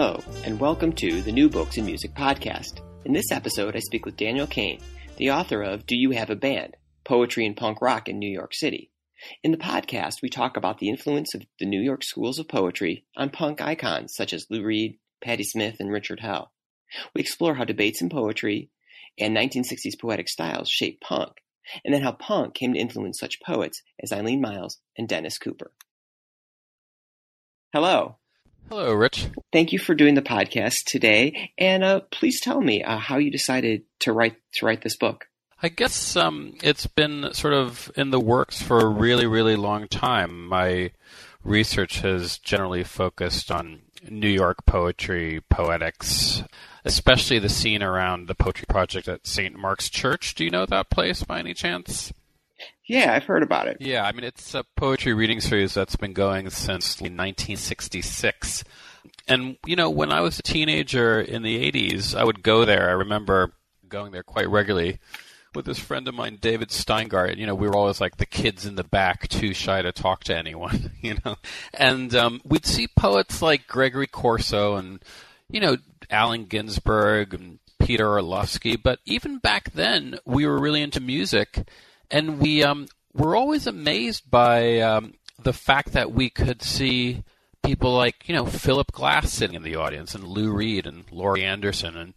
Hello, and welcome to the New Books in Music podcast. In this episode, I speak with Daniel Kane, the author of Do You Have a Band? Poetry and Punk Rock in New York City. In the podcast, we talk about the influence of the New York schools of poetry on punk icons such as Lou Reed, Patti Smith, and Richard Hell. We explore how debates in poetry and 1960s poetic styles shape punk, and then how punk came to influence such poets as Eileen Myles and Dennis Cooper. Hello. Hello, Rich. Thank you for doing the podcast today, and uh, please tell me uh, how you decided to write to write this book. I guess um, it's been sort of in the works for a really, really long time. My research has generally focused on New York poetry, poetics, especially the scene around the Poetry Project at St. Mark's Church. Do you know that place by any chance? Yeah, I've heard about it. Yeah, I mean, it's a poetry reading series that's been going since 1966. And, you know, when I was a teenager in the 80s, I would go there. I remember going there quite regularly with this friend of mine, David Steingart. You know, we were always like the kids in the back, too shy to talk to anyone, you know. And um, we'd see poets like Gregory Corso and, you know, Allen Ginsberg and Peter Orlovsky. But even back then, we were really into music and we um, were always amazed by um, the fact that we could see people like you know Philip Glass sitting in the audience and Lou Reed and Laurie Anderson and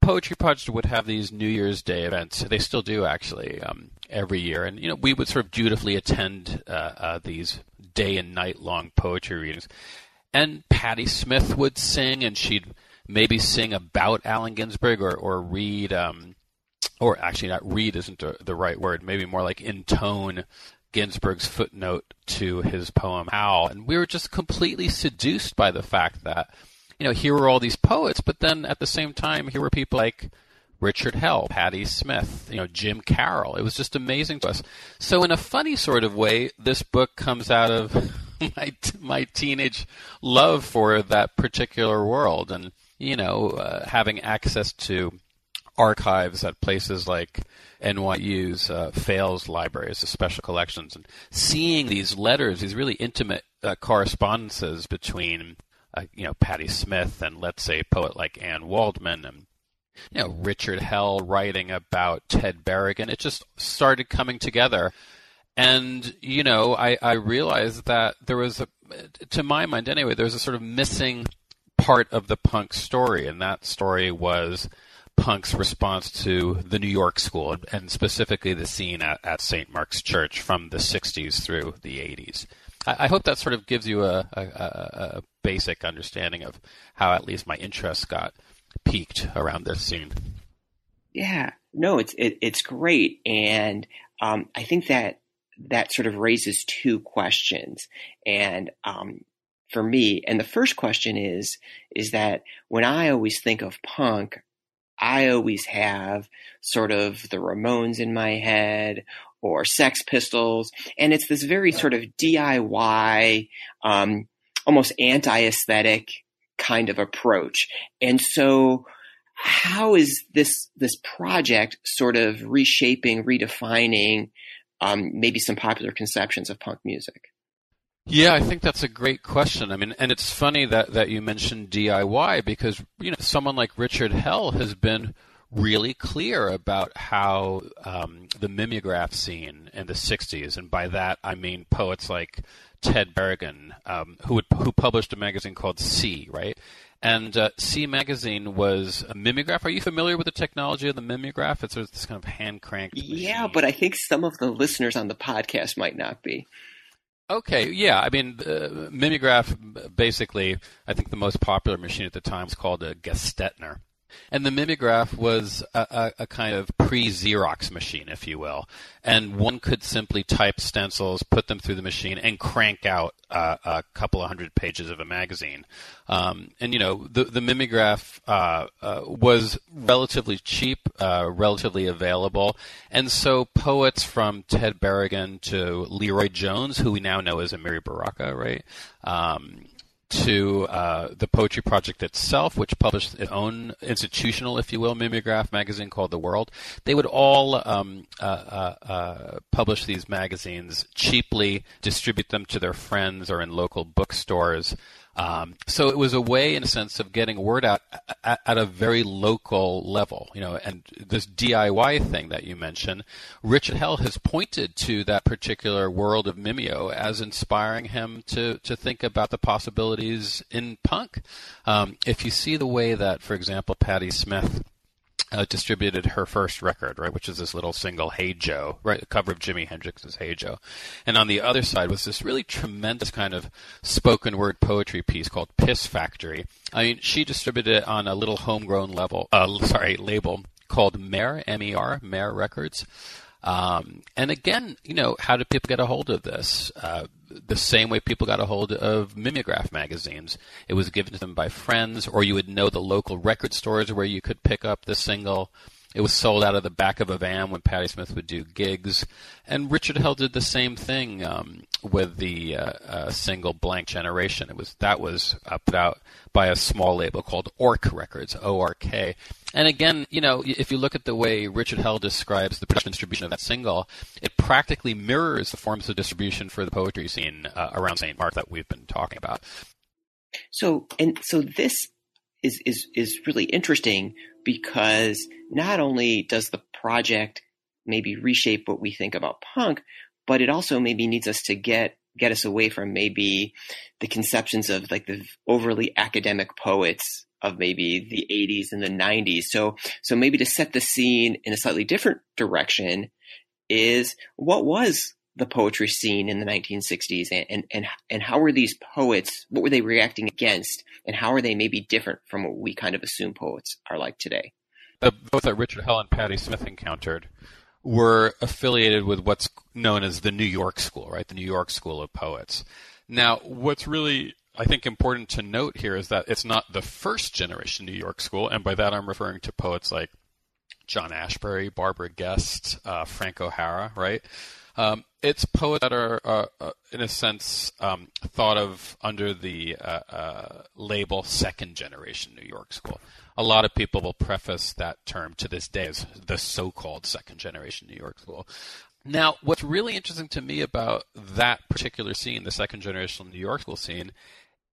Poetry Project would have these New Year's Day events. They still do actually um, every year, and you know we would sort of dutifully attend uh, uh, these day and night long poetry readings. And Patti Smith would sing, and she'd maybe sing about Allen Ginsberg or or read um, or actually not read isn't the right word, maybe more like intone Ginsberg's footnote to his poem Howl. And we were just completely seduced by the fact that, you know, here were all these poets, but then at the same time, here were people like Richard Hell, Patti Smith, you know, Jim Carroll. It was just amazing to us. So in a funny sort of way, this book comes out of my my teenage love for that particular world and you know, uh, having access to archives at places like NYU's uh, Fales libraries, the special collections, and seeing these letters, these really intimate uh, correspondences between, uh, you know, Patti Smith and let's say a poet like Anne Waldman and you know Richard Hell writing about Ted Berrigan. It just started coming together, and you know I, I realized that there was a, to my mind anyway, there was a sort of missing part of the punk story, and that story was punk's response to the New York school, and specifically the scene at, at St. Mark's Church from the 60s through the 80s. I, I hope that sort of gives you a, a, a, basic understanding of how at least my interest got piqued around this scene. Yeah, no, it's it, it's great, and um, I think that that sort of raises two questions, and um, for me, and the first question is is that when I always think of punk, I always have sort of the Ramones in my head or Sex Pistols, and it's this very sort of DIY, um, almost anti-aesthetic kind of approach. And so, how is this this project sort of reshaping, redefining um, maybe some popular conceptions of punk music? Yeah, I think that's a great question. I mean, and it's funny that, that you mentioned DIY because, you know, someone like Richard Hell has been really clear about how um, the mimeograph scene in the 60s, and by that I mean poets like Ted Berrigan, um, who, would, who published a magazine called C, right? And uh, C magazine was a mimeograph. Are you familiar with the technology of the mimeograph? It's sort of this kind of hand cranked. Yeah, but I think some of the listeners on the podcast might not be. Okay, yeah. I mean, uh, mimeograph basically, I think the most popular machine at the time was called a Gestetner. And the mimeograph was a, a, a kind of pre-Xerox machine, if you will. And one could simply type stencils, put them through the machine, and crank out uh, a couple of hundred pages of a magazine. Um, and you know, the the mimeograph uh, uh, was relatively cheap, uh, relatively available, and so poets from Ted Berrigan to LeRoi Jones, who we now know as Amiri Baraka, right? Um, to uh, the Poetry Project itself, which published its own institutional, if you will, mimeograph magazine called The World. They would all um, uh, uh, uh, publish these magazines cheaply, distribute them to their friends or in local bookstores. Um, so it was a way, in a sense, of getting word out at, at, a very local level. You know, and this DIY thing that you mentioned, Richard Hell has pointed to that particular world of Mimeo as inspiring him to to think about the possibilities in punk. Um, if you see the way that, for example, Patti Smith uh, distributed her first record, right, which is this little single "Hey Joe," right, the cover of Jimi Hendrix's "Hey Joe," and on the other side was this really tremendous kind of spoken word poetry piece called "Piss Factory." I mean, she distributed it on a little homegrown level, uh, sorry, label called Mer M E R Mer Records. Um, and again, you know, how did people get a hold of this? Uh, the same way people got a hold of mimeograph magazines. It was given to them by friends, or you would know the local record stores where you could pick up the single. It was sold out of the back of a van when Patti Smith would do gigs, and Richard Hell did the same thing um, with the uh, uh, single "Blank Generation." It was that was uh, put out by a small label called Ork Records, O-R-K. And again, you know, if you look at the way Richard Hell describes the production distribution of that single, it practically mirrors the forms of distribution for the poetry scene uh, around St. Mark that we've been talking about. So, and so this is is is really interesting because not only does the project maybe reshape what we think about punk, but it also maybe needs us to get get us away from maybe the conceptions of like the overly academic poets of maybe the 80s and the 90s. So so maybe to set the scene in a slightly different direction is what was the poetry scene in the 1960s and, and, and, and how were these poets, what were they reacting against and how are they maybe different from what we kind of assume poets are like today? The both that Richard Hell and Patti Smith encountered were affiliated with what's known as the New York School, right? The New York School of Poets. Now, what's really I think important to note here is that it's not the first generation New York School, and by that I'm referring to poets like John Ashbery, Barbara Guest, uh, Frank O'Hara, right? Um, it's poets that are, uh, uh, in a sense, um, thought of under the uh, uh, label second generation New York School a lot of people will preface that term to this day as the so-called second generation New York school. Now, what's really interesting to me about that particular scene, the second generation New York school scene,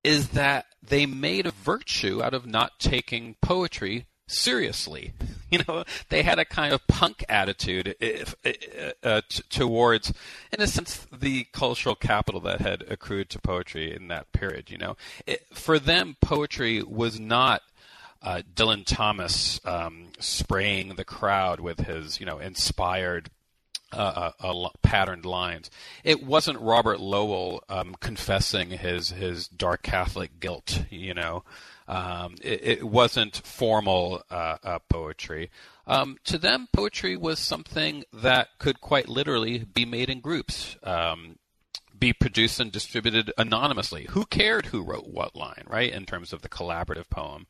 is that they made a virtue out of not taking poetry seriously. You know, they had a kind of punk attitude if, uh, t- towards, in a sense, the cultural capital that had accrued to poetry in that period. You know, it, for them, poetry was not uh, Dylan Thomas um, spraying the crowd with his, you know, inspired uh, uh, uh, patterned lines. It wasn't Robert Lowell um, confessing his his dark Catholic guilt. You know, um, it, it, wasn't formal uh, uh, poetry. Um, to them, poetry was something that could quite literally be made in groups. Um, be produced and distributed anonymously. Who cared who wrote what line, right? In terms of the collaborative poem,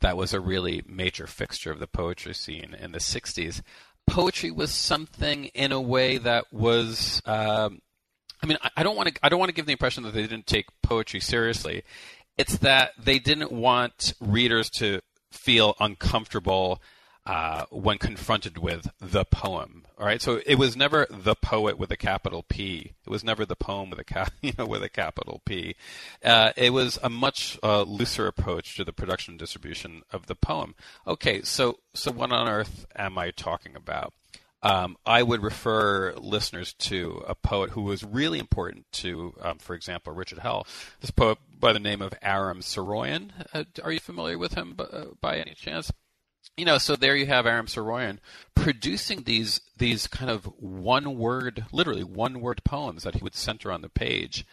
that was a really major fixture of the poetry scene in the 60s. Poetry was something in a way that was. Um, I mean, I don't want to. I don't want to give the impression that they didn't take poetry seriously. It's that they didn't want readers to feel uncomfortable uh, when confronted with the poem. All right, so it was never the poet with a capital P. It was never the poem with a cap, you know, with a capital P. Uh, it was a much uh, looser approach to the production and distribution of the poem. Okay, so so what on earth am I talking about? Um, I would refer listeners to a poet who was really important to, um, for example, Richard Hell. This poet by the name of Aram Saroyan. Uh, are you familiar with him by, uh, by any chance? you know, so there you have Aram Saroyan producing these these kind of one word, literally one word poems that he would center on the page.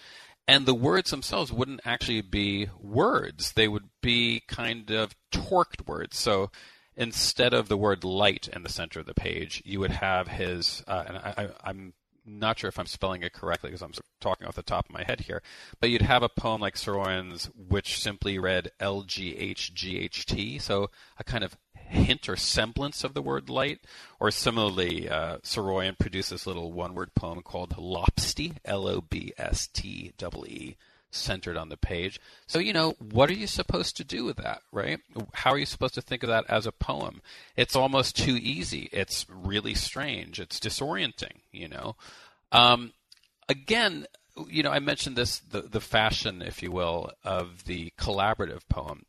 And the words themselves wouldn't actually be words. They would be kind of torqued words. So instead of the word light in the center of the page, you would have his, uh, and I, am not sure if I'm spelling it correctly because I'm talking off the top of my head here, but you'd have a poem like Saroyan's, which simply read LGHGHT, so a kind of hint or semblance of the word light. Or similarly, uh, Saroyan produced little one word poem called Lobstee, L O B S T E E centered on the page. So, you know, what are you supposed to do with that, right? How are you supposed to think of that as a poem? It's almost too easy. It's really strange. It's disorienting, you know. Um, again, you know, I mentioned this the, the fashion, if you will, of the collaborative poem.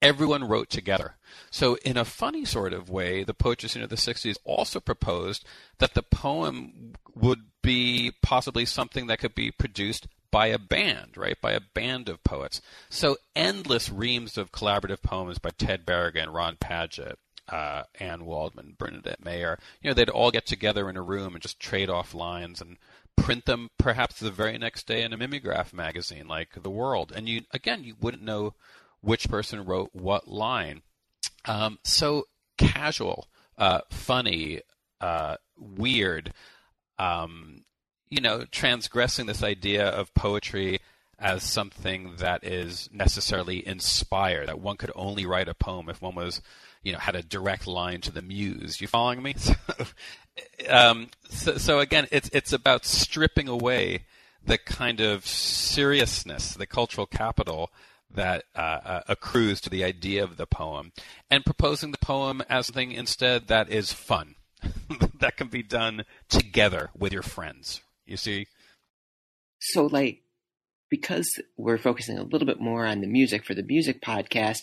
Everyone wrote together. So, in a funny sort of way, the poetry scene of the 60s also proposed that the poem would be possibly something that could be produced by a band, right? By a band of poets. So endless reams of collaborative poems by Ted Berrigan, Ron Padgett, uh, Anne Waldman, Bernadette Mayer. You know, they'd all get together in a room and just trade off lines and print them perhaps the very next day in a mimeograph magazine like The World. And you again, you wouldn't know which person wrote what line. Um, so casual, uh, funny, uh, weird. Um, you know, transgressing this idea of poetry as something that is necessarily inspired, that one could only write a poem if one was, you know, had a direct line to the muse. You following me? So, um, so, so again, it's it's about stripping away the kind of seriousness, the cultural capital that uh, uh, accrues to the idea of the poem, and proposing the poem as something instead that is fun, that can be done together with your friends, you see? So, like, because we're focusing a little bit more on the music for the music podcast,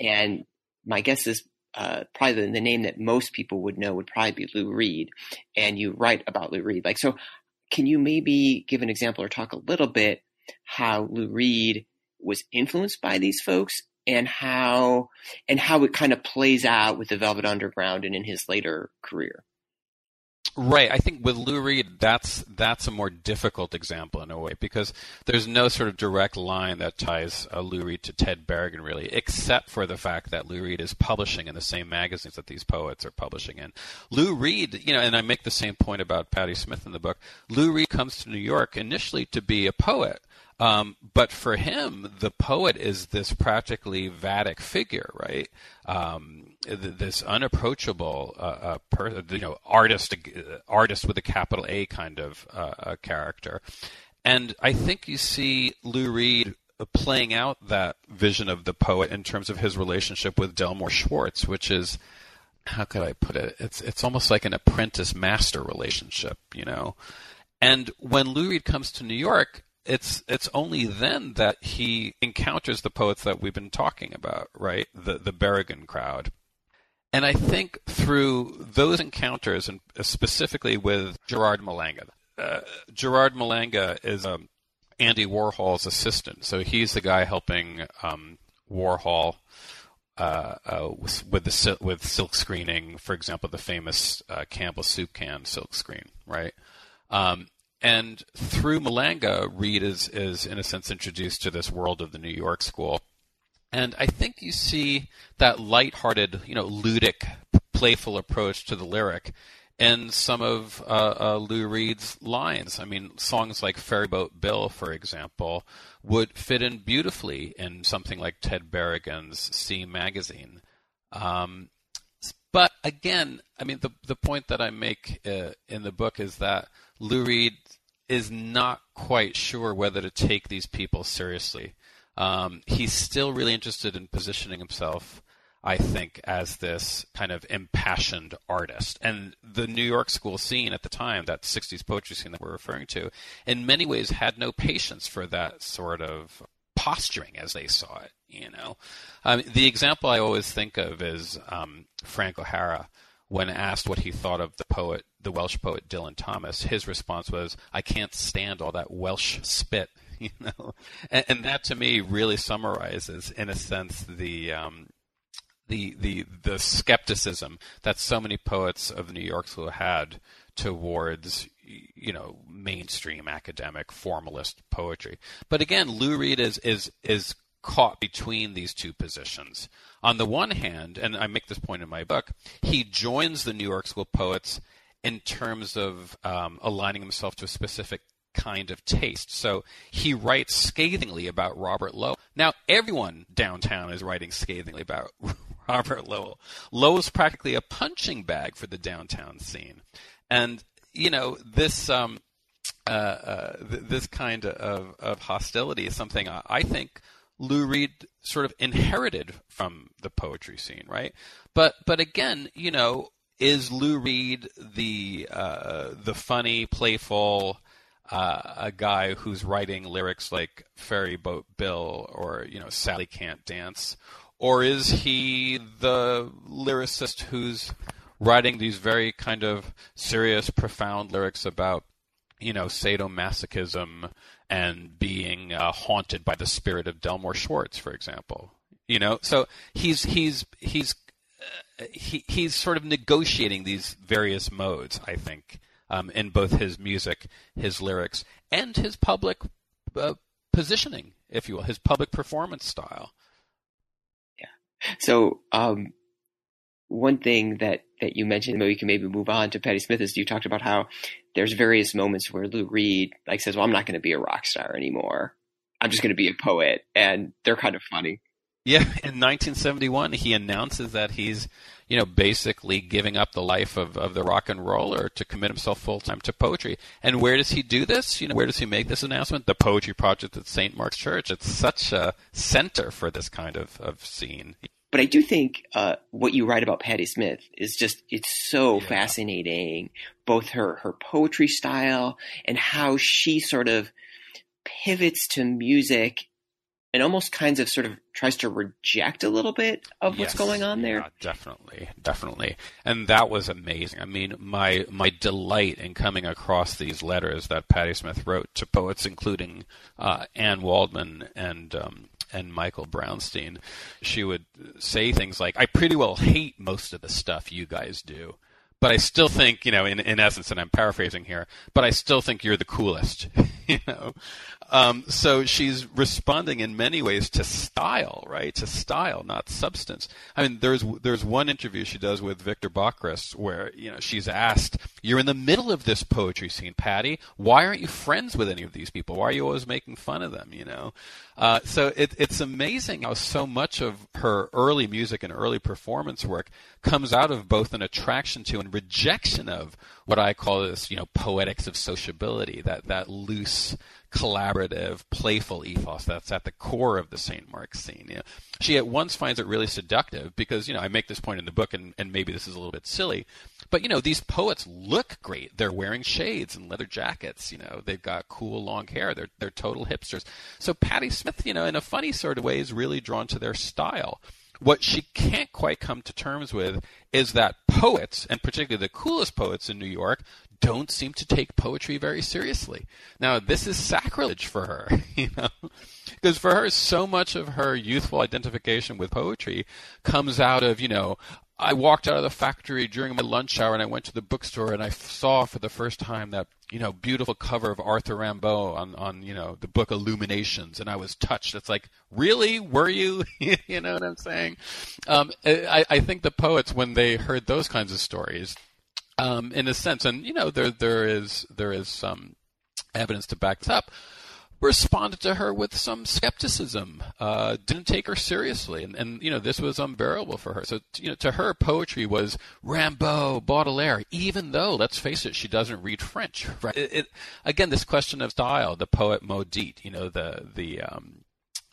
and my guess is uh, probably the, the, name that most people would know would probably be Lou Reed, and you write about Lou Reed. Like, so can you maybe give an example or talk a little bit how Lou Reed was influenced by these folks and how and how it kind of plays out with the Velvet Underground and in his later career? Right. I think with Lou Reed, that's that's a more difficult example in a way because there's no sort of direct line that ties uh, Lou Reed to Ted Berrigan really, except for the fact that Lou Reed is publishing in the same magazines that these poets are publishing in. Lou Reed, you know, and I make the same point about Patti Smith in the book. Lou Reed comes to New York initially to be a poet. Um, but for him, the poet is this practically Vatic figure, right? Um, this unapproachable, uh, uh, per, you know, artist, artist with a capital A kind of uh, character. And I think you see Lou Reed playing out that vision of the poet in terms of his relationship with Delmore Schwartz, which is how could I put it? It's it's almost like an apprentice master relationship, you know. And when Lou Reed comes to New York, it's it's only then that he encounters the poets that we've been talking about, right? The the Berrigan crowd. And I think through those encounters, and specifically with Gerard Malanga, uh, Gerard Malanga is um, Andy Warhol's assistant, so he's the guy helping um, Warhol uh, uh, with the with silk screening, for example, the famous uh, Campbell soup can silk screen, right? Um, and through Malanga, Reed is, is in a sense introduced to this world of the New York school. And I think you see that light-hearted, you know, ludic, playful approach to the lyric in some of uh, uh, Lou Reed's lines. I mean, songs like Ferryboat Bill, for example, would fit in beautifully in something like Ted Berrigan's C magazine. Um, but again, I mean, the the point that I make uh, in the book is that Lou Reed is not quite sure whether to take these people seriously. Um, he's still really interested in positioning himself, I think, as this kind of impassioned artist. And the New York school scene at the time, that 60s poetry scene that we're referring to, in many ways had no patience for that sort of posturing as they saw it. You know, um, the example I always think of is um, Frank O'Hara when asked what he thought of the poet, the Welsh poet Dylan Thomas, his response was, "I can't stand all that Welsh spit." You know, and, and that to me really summarizes, in a sense, the um, the the the skepticism that so many poets of New York School had towards you know mainstream academic formalist poetry. But again, Lou Reed is is is caught between these two positions. On the one hand, and I make this point in my book, he joins the New York School poets in terms of um, aligning himself to a specific kind of taste. So he writes scathingly about Robert Lowell. Now, everyone downtown is writing scathingly about Robert Lowell. Lowell's practically a punching bag for the downtown scene. And, you know, this. Um, uh, uh, th- this kind of, of hostility is something I, I think Lou Reed sort of inherited from the poetry scene, right? But but again, you know, is Lou Reed the uh, the funny, playful uh, a guy who's writing lyrics like "Ferry Boat Bill" or you know "Sally Can't Dance," or is he the lyricist who's writing these very kind of serious, profound lyrics about you know sadomasochism and being uh, haunted by the spirit of Delmore Schwartz, for example? You know, so he's he's he's uh, he, he's sort of negotiating these various modes, I think, um, in both his music, his lyrics, and his public uh, positioning, if you will, his public performance style. Yeah. So, um, one thing that, that you mentioned, maybe we can maybe move on to Patti Smith, is you talked about how there's various moments where Lou Reed like says, "Well, I'm not going to be a rock star anymore. I'm just going to be a poet," and they're kind of funny. Yeah, in 1971, he announces that he's, you know, basically giving up the life of, of the rock and roller to commit himself full time to poetry. And where does he do this? You know, where does he make this announcement? The Poetry Project at St. Mark's Church. It's such a center for this kind of, of scene. But I do think uh, what you write about Patti Smith is just it's so yeah. fascinating, both her her poetry style and how she sort of pivots to music and almost kinds of sort of tries to reject a little bit of yes, what's going on there. Yeah, definitely, definitely, and that was amazing. I mean, my my delight in coming across these letters that Patti Smith wrote to poets, including uh, Anne Waldman and. Um, and Michael Brownstein, she would say things like, "I pretty well hate most of the stuff you guys do, but I still think, you know, in in essence, and I'm paraphrasing here, but I still think you're the coolest." you know, um, so she's responding in many ways to style, right? To style, not substance. I mean, there's there's one interview she does with Victor Bockris where you know she's asked, "You're in the middle of this poetry scene, Patti. Why aren't you friends with any of these people? Why are you always making fun of them?" You know, uh, so it, it's amazing how so much of her early music and early performance work comes out of both an attraction to and rejection of what I call this, you know, poetics of sociability, that that loose collaborative, playful ethos that's at the core of the St. Mark's scene. You know, she at once finds it really seductive because, you know, I make this point in the book, and, and maybe this is a little bit silly, but, you know, these poets look great. They're wearing shades and leather jackets. You know, they've got cool long hair. They're, they're total hipsters. So Patti Smith, you know, in a funny sort of way, is really drawn to their style. What she can't quite come to terms with is that poets, and particularly the coolest poets in New York, don't seem to take poetry very seriously. Now, this is sacrilege for her, you know, because for her, so much of her youthful identification with poetry comes out of, you know, I walked out of the factory during my lunch hour and I went to the bookstore and I saw for the first time that you know beautiful cover of Arthur Rimbaud on on you know the book Illuminations and I was touched. It's like really were you? you know what I'm saying? Um, I, I think the poets when they heard those kinds of stories um, in a sense, and you know there there is there is some evidence to back this up. Responded to her with some skepticism, uh, didn't take her seriously, and, and you know this was unbearable for her. So you know to her poetry was Rimbaud, Baudelaire, even though let's face it, she doesn't read French. Right? It, it, again, this question of style, the poet maudit, you know the the um,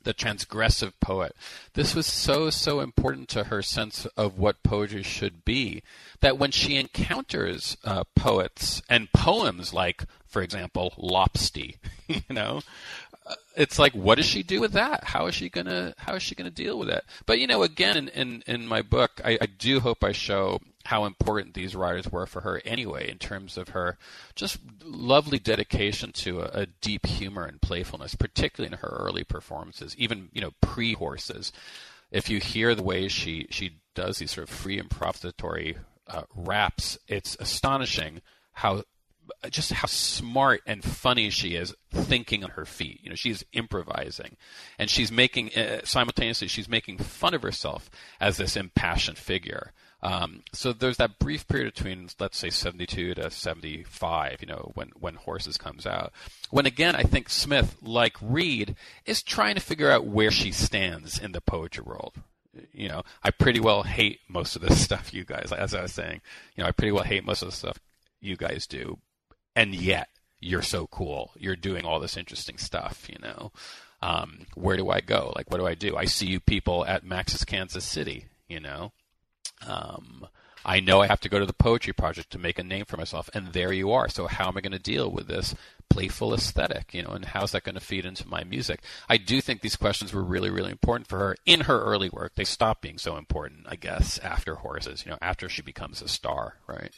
the transgressive poet. This was so, so important to her sense of what poetry should be that when she encounters uh, poets and poems like, for example, Lobstee, you know, uh, it's like, what does she do with that? How is she gonna, how is she gonna deal with it? But you know, again, in in, in my book, I, I do hope I show how important these writers were for her anyway, in terms of her just lovely dedication to a, a deep humor and playfulness, particularly in her early performances, even you know pre horses. If you hear the way she she does these sort of free improvisatory uh, raps, it's astonishing how just how smart and funny she is thinking on her feet. You know, she's improvising, and she's making uh, simultaneously she's making fun of herself as this impassioned figure. Um, so there's that brief period between, let's say, 72 to 75, you know, when, when Horses comes out. When again, I think Smith, like Reed, is trying to figure out where she stands in the poetry world. You know, I pretty well hate most of this stuff you guys, as I was saying, you know, I pretty well hate most of the stuff you guys do, and yet you're so cool. You're doing all this interesting stuff, you know. Um, where do I go? Like, what do I do? I see you people at Max's Kansas City, you know. Um, I know I have to go to the poetry project to make a name for myself, and there you are. So how am I going to deal with this playful aesthetic, you know, and how's that going to feed into my music? I do think these questions were really, really important for her in her early work. They stopped being so important, I guess, after Horses, you know, after she becomes a star, right?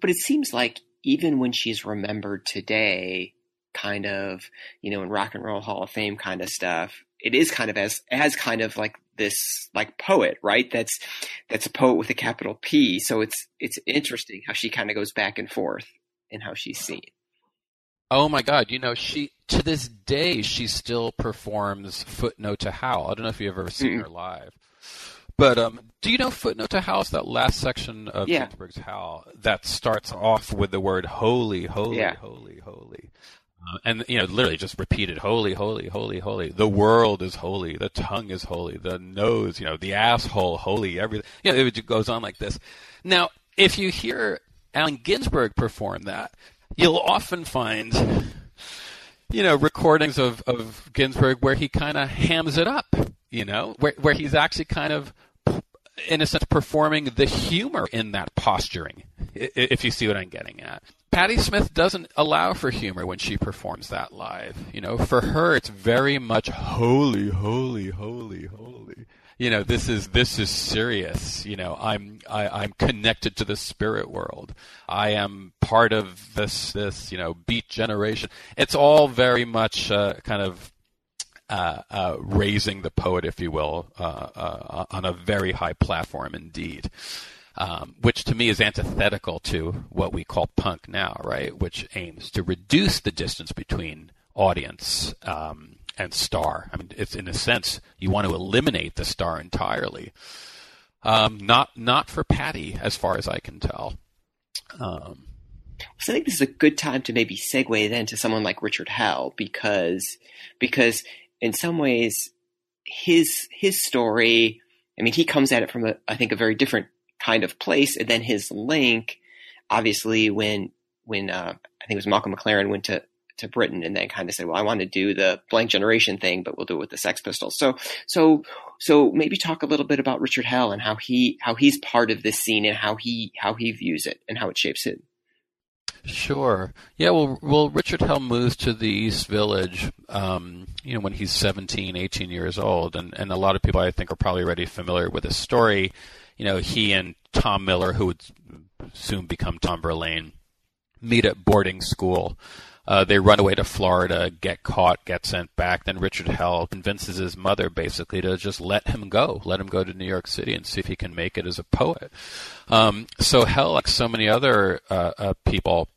But it seems like even when she's remembered today, kind of, you know, in Rock and Roll Hall of Fame kind of stuff, it is kind of as as kind of like this like poet, right? That's that's a poet with a capital P. So it's it's interesting how she kind of goes back and forth in how she's seen. Oh my God! You know, she to this day she still performs "Footnote to Howl." I don't know if you've ever seen mm-hmm. her live, but um, do you know "Footnote to Howl"? That last section of yeah. Ginsberg's Howl that starts off with the word "holy, holy, yeah. holy, holy"? Uh, and you know, literally just repeated, "Holy, holy, holy, holy." The world is holy. The tongue is holy. The nose, you know, the asshole, holy. Everything. You know, it goes on like this. Now, if you hear Allen Ginsberg perform that, you'll often find, you know, recordings of of Ginsberg where he kind of hams it up. You know, where where he's actually kind of in a sense, performing the humor in that posturing, if you see what I'm getting at. Patti Smith doesn't allow for humor when she performs that live. You know, for her, it's very much holy, holy, holy, holy. You know, this is this is serious. You know, I'm I, I'm connected to the spirit world. I am part of this this you know beat generation. It's all very much uh, kind of uh, uh, raising the poet, if you will, uh, uh, on a very high platform indeed um, which to me is antithetical to what we call punk now, right? Which aims to reduce the distance between audience um, and star. I mean, it's in a sense you want to eliminate the star entirely. Um, not not for Patti, as far as I can tell. Um, so I think this is a good time to maybe segue then to someone like Richard Hell because because in some ways his his story. I mean, he comes at it from a I think a very different kind of place. And then his link, obviously, when when uh, I think it was Malcolm McLaren went to to Britain and then kind of said, "Well, I want to do the blank generation thing, but we'll do it with the Sex Pistols." So, so, so maybe talk a little bit about Richard Hell and how he how he's part of this scene and how he how he views it and how it shapes him. Sure. Yeah. Well, well, Richard Hell moves to the East Village, um, you know, when he's 17, 18 years old, and and a lot of people I think are probably already familiar with his story you know, he and Tom Miller, who would soon become Tom Verlaine, meet at boarding school. Uh, they run away to Florida, get caught, get sent back. Then Richard Hell convinces his mother basically to just let him go, let him go to New York City and see if he can make it as a poet. Um, so Hell, like so many other uh, uh, people,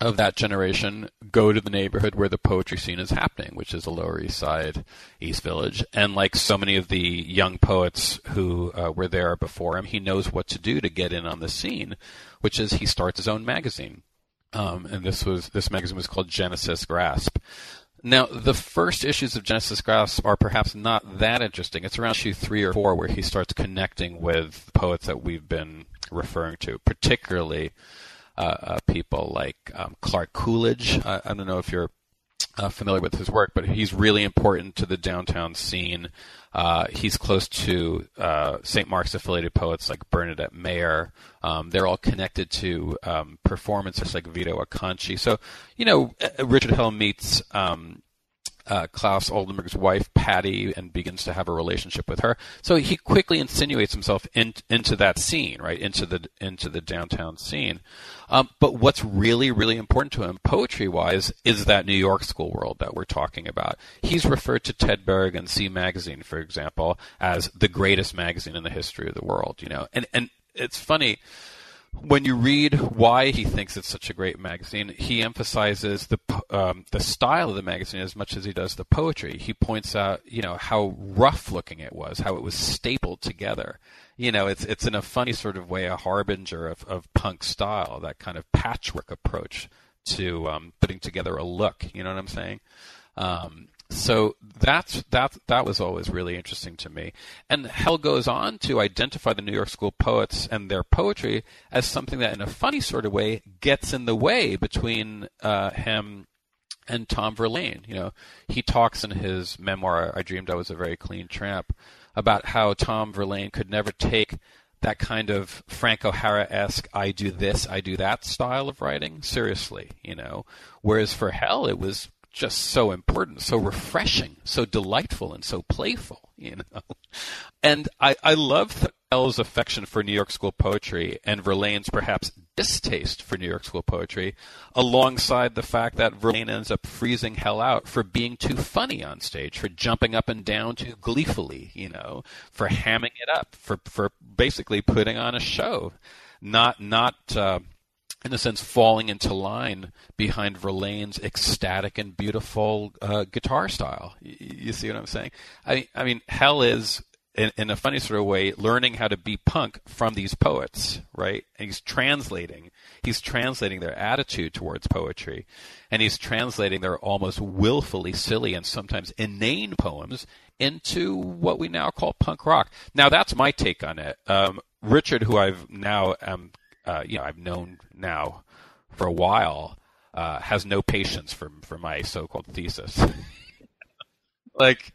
of that generation go to the neighborhood where the poetry scene is happening, which is the Lower East Side, East Village. And like so many of the young poets who uh, were there before him, he knows what to do to get in on the scene, which is he starts his own magazine. Um, and this was this magazine was called Genesis Grasp. Now, the first issues of Genesis Grasp are perhaps not that interesting. It's around issue three or four where he starts connecting with poets that we've been referring to, particularly uh, uh, people like um, Clark Coolidge. I, I, don't know if you're uh, familiar with his work, but he's really important to the downtown scene. Uh, he's close to uh, St. Mark's affiliated poets like Bernadette Mayer. Um, they're all connected to um, performances like Vito Acconci. So, you know, Richard Hell meets um, uh, Claes Oldenburg's wife, Patty, and begins to have a relationship with her. So he quickly insinuates himself in, into that scene, right, into the into the downtown scene. Um, but what's really, really important to him, poetry-wise, is that New York school world that we're talking about. He's referred to Ted Berg and C Magazine, for example, as the greatest magazine in the history of the world. You know, and and it's funny when you read why he thinks it's such a great magazine, he emphasizes the um, the style of the magazine as much as he does the poetry. He points out, you know, how rough looking it was, how it was stapled together. You know, it's it's in a funny sort of way a harbinger of, of punk style, that kind of patchwork approach to um, putting together a look. You know what I'm saying? Um, so that's that that was always really interesting to me. And Hell goes on to identify the New York School poets and their poetry as something that, in a funny sort of way, gets in the way between uh, him and Tom Verlaine. You know, he talks in his memoir, "I Dreamed I Was a Very Clean Tramp," about how Tom Verlaine could never take that kind of Frank O'Hara esque I do this, I do that style of writing seriously, you know. Whereas for Hell it was just so important, so refreshing, so delightful, and so playful, you know. And I, I love Hell's affection for New York School poetry and Verlaine's perhaps distaste for New York School poetry, alongside the fact that Verlaine ends up freezing Hell out for being too funny on stage, for jumping up and down too gleefully, you know, for hamming it up, for for basically putting on a show, not not. Uh, in a sense, falling into line behind Verlaine's ecstatic and beautiful uh, guitar style. You, see what I'm saying? I, I mean, Hell is, in, in, a funny sort of way, learning how to be punk from these poets, right? And he's translating. He's translating their attitude towards poetry, and he's translating their almost willfully silly and sometimes inane poems into what we now call punk rock. Now, that's my take on it. Um, Richard, who I've now am uh, you know I've known now for a while uh, has no patience for for my so-called thesis. like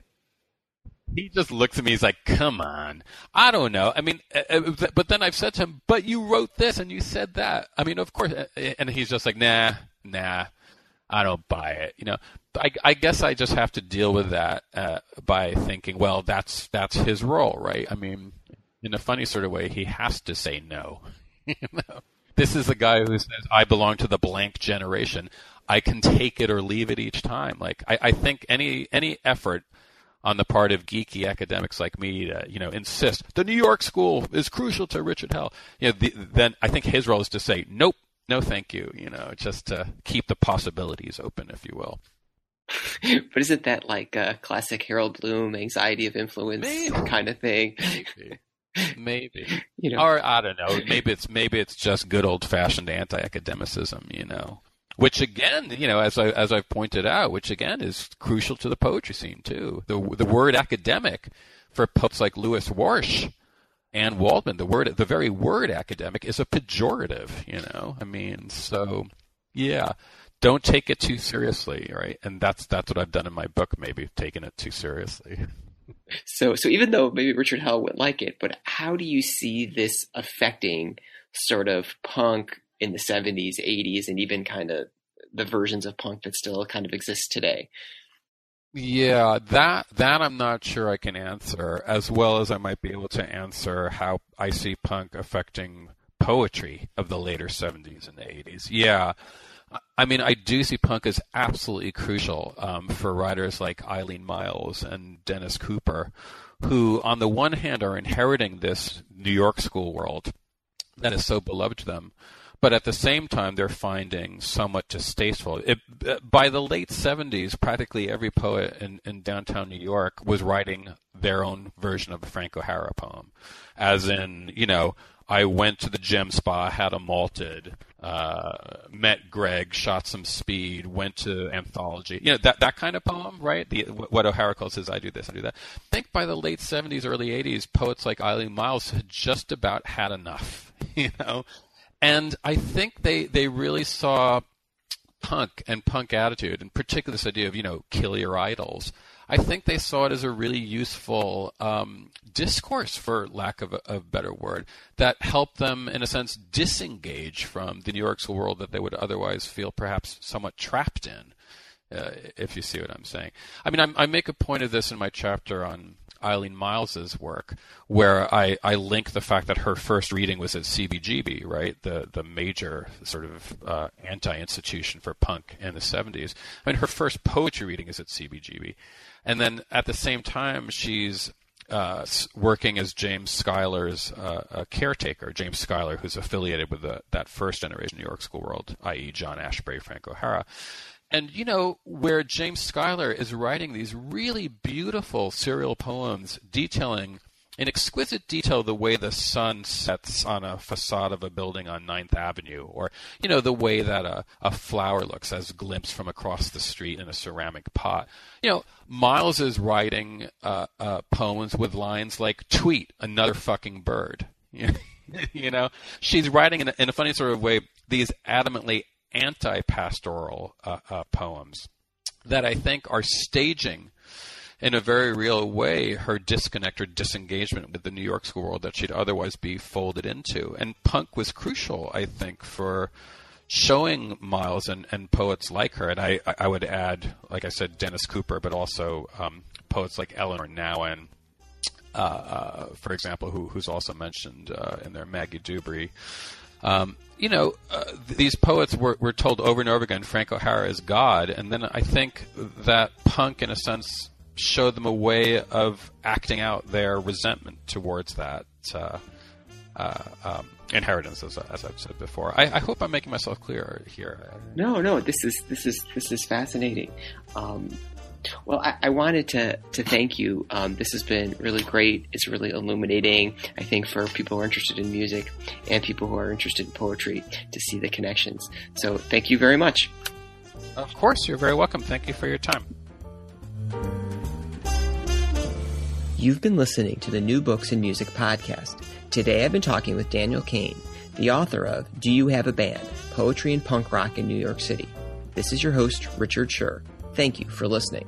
he just looks at me. He's like, "Come on, I don't know." I mean, uh, uh, but then I've said to him, "But you wrote this and you said that." I mean, of course, uh, and he's just like, "Nah, nah, I don't buy it." You know, I, I guess I just have to deal with that uh, by thinking, well, that's that's his role, right? I mean, in a funny sort of way, he has to say no. You know? This is a guy who says, I belong to the blank generation. I can take it or leave it each time. Like I, I think any any effort on the part of geeky academics like me to, you know, insist the New York school is crucial to Richard Hell. You know, the, then I think his role is to say, nope, no, thank you. You know, just to keep the possibilities open, if you will. but isn't that like a classic Harold Bloom anxiety of influence Maybe. kind of thing? Maybe. Maybe. you know. Or I don't know. Maybe it's maybe it's just good old fashioned anti academicism, you know. Which again, you know, as I as I've pointed out, which again is crucial to the poetry scene too. The the word academic for poets like Lewis Warsh and Waldman, the word the very word academic is a pejorative, you know. I mean, so yeah. Don't take it too seriously, right? And that's that's what I've done in my book, maybe taken it too seriously. So, so even though maybe Richard Hell would like it, but how do you see this affecting sort of punk in the 70s, 80s, and even kind of the versions of punk that still kind of exist today? Yeah, that that I'm not sure I can answer as well as I might be able to answer how I see punk affecting poetry of the later 70s and 80s. Yeah. I mean, I do see punk as absolutely crucial um, for writers like Eileen Myles and Dennis Cooper, who, on the one hand, are inheriting this New York school world that is so beloved to them, but at the same time, they're finding somewhat distasteful. It, by the late 70s, practically every poet in, in downtown New York was writing their own version of a Frank O'Hara poem, as in, you know, I went to the gem spa, had a malted, uh, met Greg, shot some speed, went to anthology. You know that that kind of poem, right? The, what O'Hara calls his "I do this, I do that." I think by the late '70s, early '80s, poets like Eileen Myles had just about had enough. You know, and I think they they really saw punk and punk attitude, and particularly this idea of you know kill your idols I think they saw it as a really useful um, discourse, for lack of a, a, better word, that helped them, in a sense, disengage from the New York's world that they would otherwise feel perhaps somewhat trapped in, uh, if you see what I'm saying. I mean, I'm, i make a point of this in my chapter on Eileen Myles's work, where I, I link the fact that her first reading was at CBGB, right, the the major sort of uh, anti-institution for punk in the 70s. I mean, her first poetry reading is at CBGB. And then at the same time, she's uh, working as James Schuyler's uh, caretaker, James Schuyler, who's affiliated with the, that first generation New York School World, i.e., John Ashbery, Frank O'Hara. And, you know, where James Schuyler is writing these really beautiful serial poems detailing in exquisite detail the way the sun sets on a facade of a building on Ninth Avenue, or you know the way that a, a flower looks as glimpsed from across the street in a ceramic pot. You know, Myles is writing uh, uh, poems with lines like "tweet another fucking bird." you know, she's writing in a, in a funny sort of way these adamantly anti-pastoral uh, uh poems that I think are staging in a very real way her disconnect or disengagement with the New York school world that she'd otherwise be folded into. And punk was crucial, I think, for showing Myles and, and poets like her. And I, I would add, like I said, Dennis Cooper, but also um, poets like Elinor Nauen. Uh, uh, for example, who, who's also mentioned uh, in there, Maggie Dubris. Um, you know, uh, these poets were, were told over and over again Frank O'Hara is God, and then I think that punk, in a sense, show them a way of acting out their resentment towards that uh, uh, um, inheritance, as, as, I've said before. I, I, hope I'm making myself clear here. No, no, this is this is this is fascinating. Um, well, I, I, wanted to to thank you. Um, this has been really great. It's really illuminating. I think for people who are interested in music and people who are interested in poetry to see the connections. So, thank you very much. Of course, you're very welcome. Thank you for your time. You've been listening to the New Books in Music podcast. Today I've been talking with Daniel Kane, the author of Do You Have a Band? Poetry and Punk Rock in New York City. This is your host, Richard Scher. Thank you for listening.